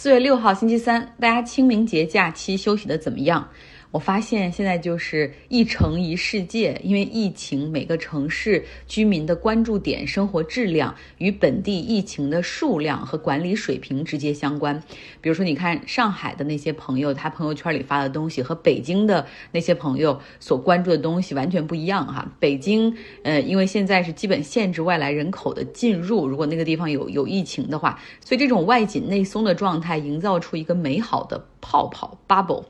四月六号星期三，大家清明节假期休息的怎么样？我发现现在就是一城一世界，因为疫情，每个城市居民的关注点、生活质量与本地疫情的数量和管理水平直接相关。比如说，你看上海的那些朋友，他朋友圈里发的东西和北京的那些朋友所关注的东西完全不一样哈。北京，呃，因为现在是基本限制外来人口的进入，如果那个地方有有疫情的话，所以这种外紧内松的状态，营造出一个美好的泡泡 bubble。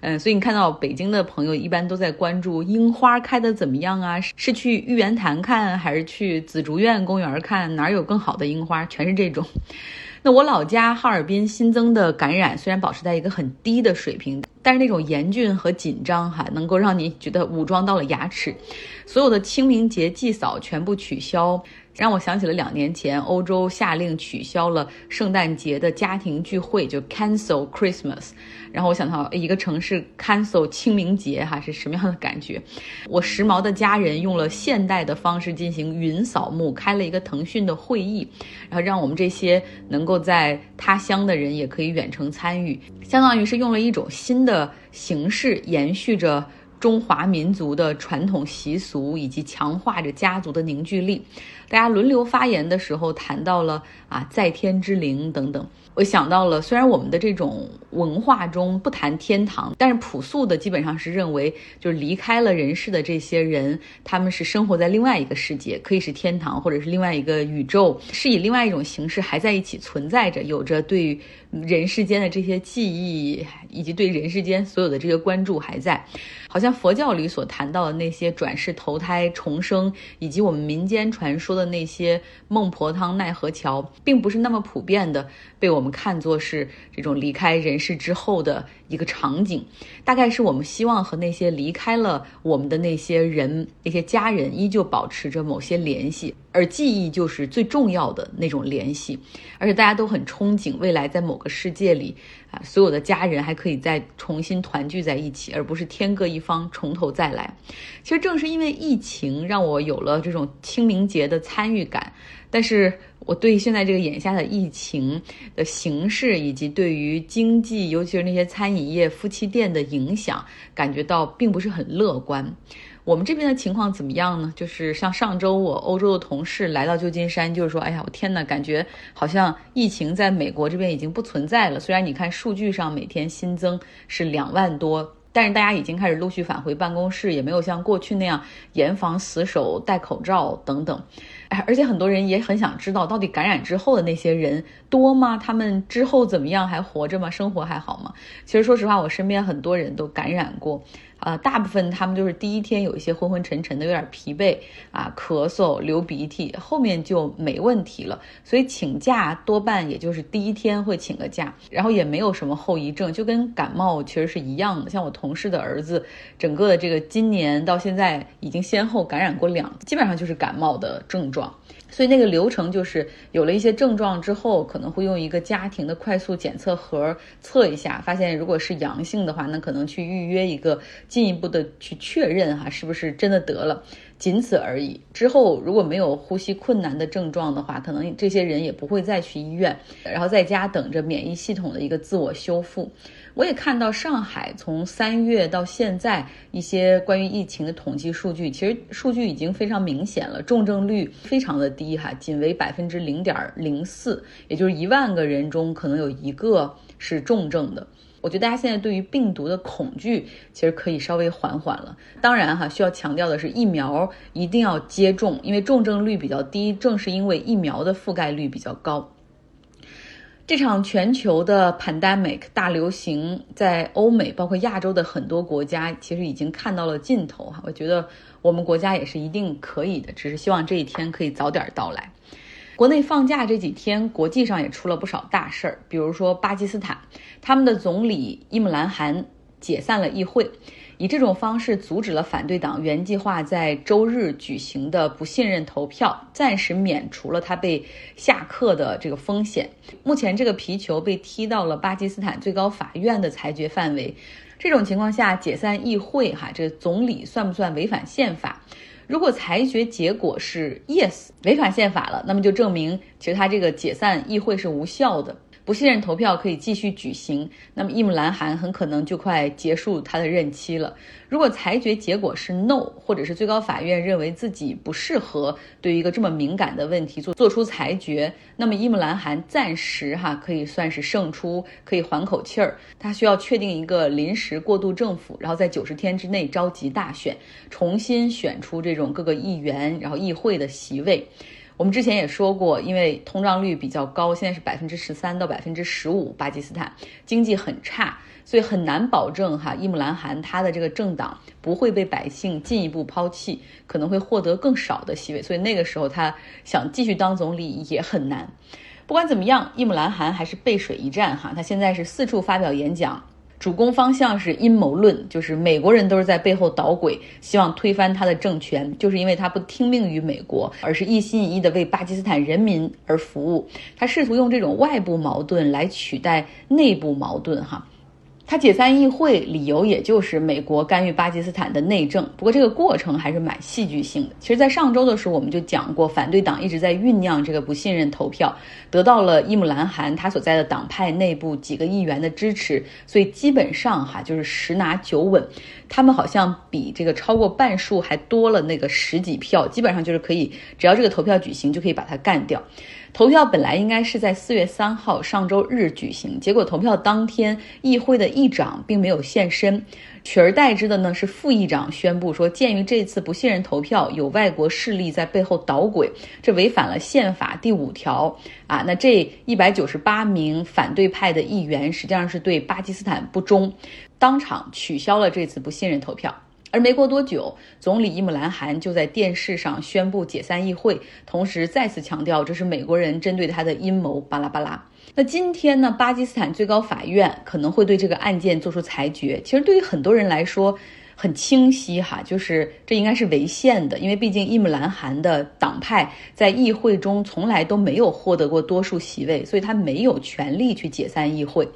嗯，所以你看到北京的朋友一般都在关注樱花开的怎么样啊？是去玉渊潭看，还是去紫竹院公园看？哪有更好的樱花？全是这种。那我老家哈尔滨新增的感染虽然保持在一个很低的水平，但是那种严峻和紧张哈，能够让你觉得武装到了牙齿。所有的清明节祭扫全部取消。让我想起了两年前，欧洲下令取消了圣诞节的家庭聚会，就 cancel Christmas。然后我想到一个城市 cancel 清明节，哈是什么样的感觉？我时髦的家人用了现代的方式进行云扫墓，开了一个腾讯的会议，然后让我们这些能够在他乡的人也可以远程参与，相当于是用了一种新的形式延续着。中华民族的传统习俗，以及强化着家族的凝聚力。大家轮流发言的时候，谈到了啊，在天之灵等等。我想到了，虽然我们的这种文化中不谈天堂，但是朴素的基本上是认为，就是离开了人世的这些人，他们是生活在另外一个世界，可以是天堂，或者是另外一个宇宙，是以另外一种形式还在一起存在着，有着对人世间的这些记忆，以及对人世间所有的这些关注还在。好像佛教里所谈到的那些转世投胎重生，以及我们民间传说的那些孟婆汤奈何桥，并不是那么普遍的被我我们看作是这种离开人世之后的一个场景。大概是我们希望和那些离开了我们的那些人、那些家人依旧保持着某些联系，而记忆就是最重要的那种联系。而且大家都很憧憬未来在某个世界里啊。所有的家人还可以再重新团聚在一起，而不是天各一方，从头再来。其实正是因为疫情，让我有了这种清明节的参与感。但是我对现在这个眼下的疫情的形势，以及对于经济，尤其是那些餐饮业、夫妻店的影响，感觉到并不是很乐观。我们这边的情况怎么样呢？就是像上周我欧洲的同事来到旧金山，就是说，哎呀，我天呐，感觉好像疫情在美国这边已经不存在了。虽然你看数据上每天新增是两万多，但是大家已经开始陆续返回办公室，也没有像过去那样严防死守、戴口罩等等。哎，而且很多人也很想知道，到底感染之后的那些人多吗？他们之后怎么样？还活着吗？生活还好吗？其实说实话，我身边很多人都感染过。呃，大部分他们就是第一天有一些昏昏沉沉的，有点疲惫啊，咳嗽、流鼻涕，后面就没问题了。所以请假多半也就是第一天会请个假，然后也没有什么后遗症，就跟感冒其实是一样的。像我同事的儿子，整个的这个今年到现在已经先后感染过两，基本上就是感冒的症状。所以那个流程就是有了一些症状之后，可能会用一个家庭的快速检测盒测一下，发现如果是阳性的话，那可能去预约一个进一步的去确认哈，是不是真的得了，仅此而已。之后如果没有呼吸困难的症状的话，可能这些人也不会再去医院，然后在家等着免疫系统的一个自我修复。我也看到上海从三月到现在一些关于疫情的统计数据，其实数据已经非常明显了，重症率非常的低哈，仅为百分之零点零四，也就是一万个人中可能有一个是重症的。我觉得大家现在对于病毒的恐惧其实可以稍微缓缓了。当然哈，需要强调的是疫苗一定要接种，因为重症率比较低，正是因为疫苗的覆盖率比较高。这场全球的 pandemic 大流行，在欧美包括亚洲的很多国家，其实已经看到了尽头哈。我觉得我们国家也是一定可以的，只是希望这一天可以早点到来。国内放假这几天，国际上也出了不少大事儿，比如说巴基斯坦，他们的总理伊姆兰汗解散了议会。以这种方式阻止了反对党原计划在周日举行的不信任投票，暂时免除了他被下课的这个风险。目前这个皮球被踢到了巴基斯坦最高法院的裁决范围。这种情况下解散议会，哈，这总理算不算违反宪法？如果裁决结果是 yes，违反宪法了，那么就证明其实他这个解散议会是无效的。不信任投票可以继续举行，那么伊姆兰汗很可能就快结束他的任期了。如果裁决结果是 no，或者是最高法院认为自己不适合对于一个这么敏感的问题做做出裁决，那么伊姆兰汗暂时哈可以算是胜出，可以缓口气儿。他需要确定一个临时过渡政府，然后在九十天之内召集大选，重新选出这种各个议员，然后议会的席位。我们之前也说过，因为通胀率比较高，现在是百分之十三到百分之十五，巴基斯坦经济很差，所以很难保证哈伊姆兰汗他的这个政党不会被百姓进一步抛弃，可能会获得更少的席位，所以那个时候他想继续当总理也很难。不管怎么样，伊姆兰汗还是背水一战哈，他现在是四处发表演讲。主攻方向是阴谋论，就是美国人都是在背后捣鬼，希望推翻他的政权，就是因为他不听命于美国，而是一心一意的为巴基斯坦人民而服务。他试图用这种外部矛盾来取代内部矛盾，哈。他解散议会，理由也就是美国干预巴基斯坦的内政。不过这个过程还是蛮戏剧性的。其实，在上周的时候，我们就讲过，反对党一直在酝酿这个不信任投票，得到了伊姆兰汗他所在的党派内部几个议员的支持，所以基本上哈就是十拿九稳。他们好像比这个超过半数还多了那个十几票，基本上就是可以，只要这个投票举行，就可以把它干掉。投票本来应该是在四月三号上周日举行，结果投票当天议会的议长并没有现身，取而代之的呢是副议长宣布说，鉴于这次不信任投票有外国势力在背后捣鬼，这违反了宪法第五条啊，那这一百九十八名反对派的议员实际上是对巴基斯坦不忠，当场取消了这次不信任投票。而没过多久，总理伊姆兰汗就在电视上宣布解散议会，同时再次强调这是美国人针对他的阴谋。巴拉巴拉。那今天呢？巴基斯坦最高法院可能会对这个案件做出裁决。其实对于很多人来说，很清晰哈，就是这应该是违宪的，因为毕竟伊姆兰汗的党派在议会中从来都没有获得过多数席位，所以他没有权利去解散议会。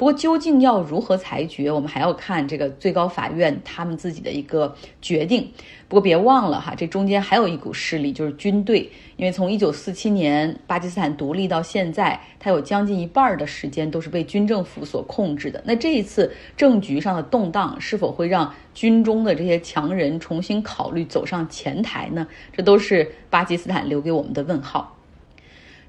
不过，究竟要如何裁决，我们还要看这个最高法院他们自己的一个决定。不过，别忘了哈，这中间还有一股势力，就是军队。因为从一九四七年巴基斯坦独立到现在，它有将近一半的时间都是被军政府所控制的。那这一次政局上的动荡，是否会让军中的这些强人重新考虑走上前台呢？这都是巴基斯坦留给我们的问号。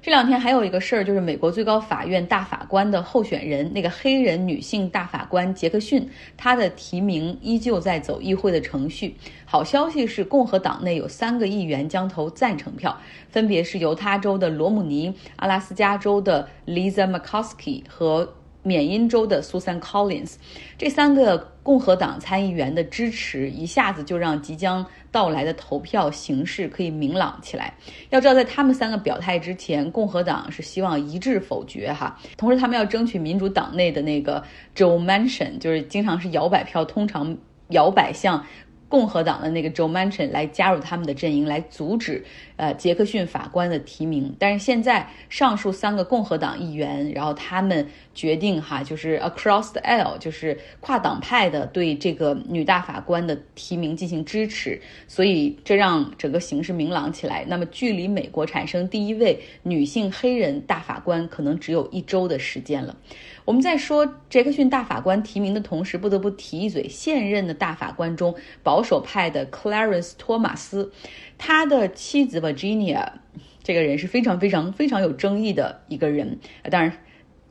这两天还有一个事儿，就是美国最高法院大法官的候选人，那个黑人女性大法官杰克逊，她的提名依旧在走议会的程序。好消息是，共和党内有三个议员将投赞成票，分别是犹他州的罗姆尼、阿拉斯加州的 Lisa Murkowski 和。缅因州的 Susan Collins，这三个共和党参议员的支持，一下子就让即将到来的投票形势可以明朗起来。要知道，在他们三个表态之前，共和党是希望一致否决哈，同时他们要争取民主党内的那个 Joe Manchin，就是经常是摇摆票，通常摇摆向。共和党的那个 Joe Manchin 来加入他们的阵营，来阻止呃杰克逊法官的提名。但是现在上述三个共和党议员，然后他们决定哈，就是 across the aisle，就是跨党派的对这个女大法官的提名进行支持，所以这让整个形势明朗起来。那么距离美国产生第一位女性黑人大法官，可能只有一周的时间了。我们在说杰克逊大法官提名的同时，不得不提一嘴现任的大法官中保守派的 Clarence 托马斯，他的妻子 Virginia，这个人是非常非常非常有争议的一个人，当然。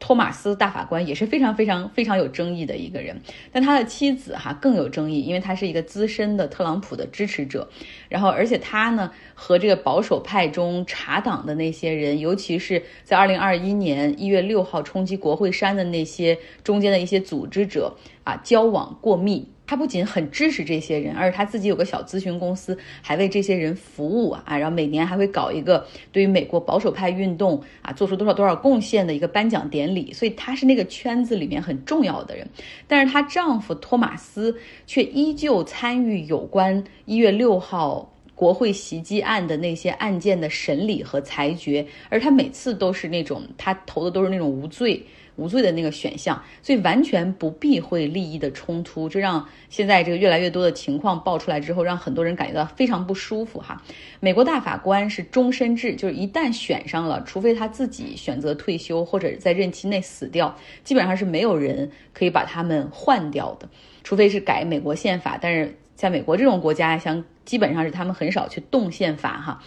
托马斯大法官也是非常非常非常有争议的一个人，但他的妻子哈更有争议，因为他是一个资深的特朗普的支持者，然后而且他呢和这个保守派中查党的那些人，尤其是在二零二一年一月六号冲击国会山的那些中间的一些组织者啊交往过密。她不仅很支持这些人，而且她自己有个小咨询公司，还为这些人服务啊，然后每年还会搞一个对于美国保守派运动啊做出多少多少贡献的一个颁奖典礼，所以她是那个圈子里面很重要的人。但是她丈夫托马斯却依旧参与有关一月六号国会袭击案的那些案件的审理和裁决，而他每次都是那种他投的都是那种无罪。无罪的那个选项，所以完全不避讳利益的冲突，这让现在这个越来越多的情况爆出来之后，让很多人感觉到非常不舒服哈。美国大法官是终身制，就是一旦选上了，除非他自己选择退休或者在任期内死掉，基本上是没有人可以把他们换掉的，除非是改美国宪法，但是在美国这种国家，像基本上是他们很少去动宪法哈。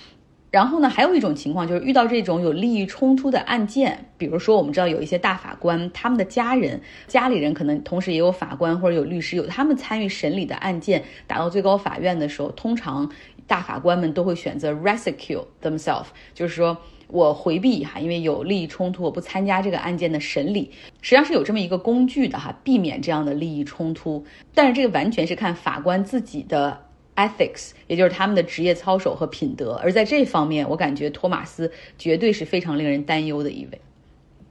然后呢，还有一种情况就是遇到这种有利益冲突的案件，比如说我们知道有一些大法官，他们的家人、家里人可能同时也有法官或者有律师，有他们参与审理的案件打到最高法院的时候，通常大法官们都会选择 rescue themselves，就是说我回避哈，因为有利益冲突，我不参加这个案件的审理，实际上是有这么一个工具的哈，避免这样的利益冲突。但是这个完全是看法官自己的。ethics，也就是他们的职业操守和品德，而在这方面，我感觉托马斯绝对是非常令人担忧的一位。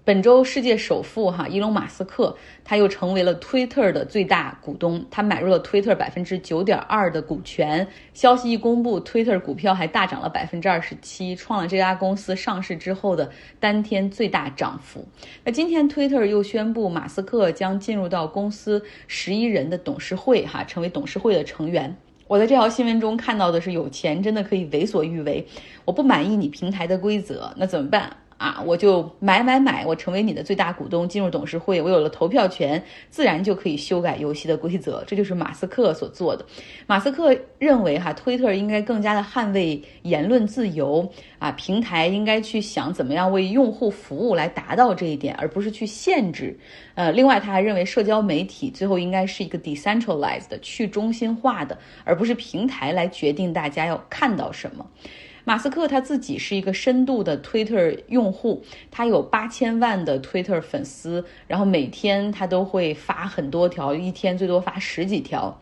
本周，世界首富哈伊隆马斯克他又成为了 Twitter 的最大股东，他买入了 Twitter 百分之九点二的股权。消息一公布，Twitter 股票还大涨了百分之二十七，创了这家公司上市之后的单天最大涨幅。那今天，Twitter 又宣布马斯克将进入到公司十一人的董事会哈，成为董事会的成员。我在这条新闻中看到的是，有钱真的可以为所欲为。我不满意你平台的规则，那怎么办？啊，我就买买买，我成为你的最大股东，进入董事会，我有了投票权，自然就可以修改游戏的规则。这就是马斯克所做的。马斯克认为，哈，推特应该更加的捍卫言论自由啊，平台应该去想怎么样为用户服务来达到这一点，而不是去限制。呃，另外他还认为，社交媒体最后应该是一个 decentralized 去中心化的，而不是平台来决定大家要看到什么。马斯克他自己是一个深度的 Twitter 用户，他有八千万的 Twitter 粉丝，然后每天他都会发很多条，一天最多发十几条。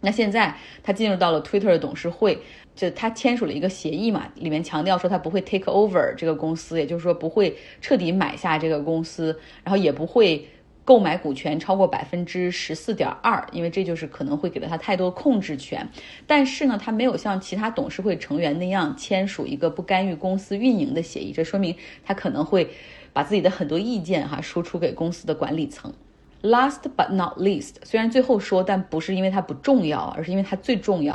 那现在他进入到了 Twitter 的董事会，就他签署了一个协议嘛，里面强调说他不会 take over 这个公司，也就是说不会彻底买下这个公司，然后也不会。购买股权超过百分之十四点二，因为这就是可能会给了他太多控制权。但是呢，他没有像其他董事会成员那样签署一个不干预公司运营的协议，这说明他可能会把自己的很多意见哈输出给公司的管理层。Last but not least，虽然最后说，但不是因为它不重要，而是因为它最重要。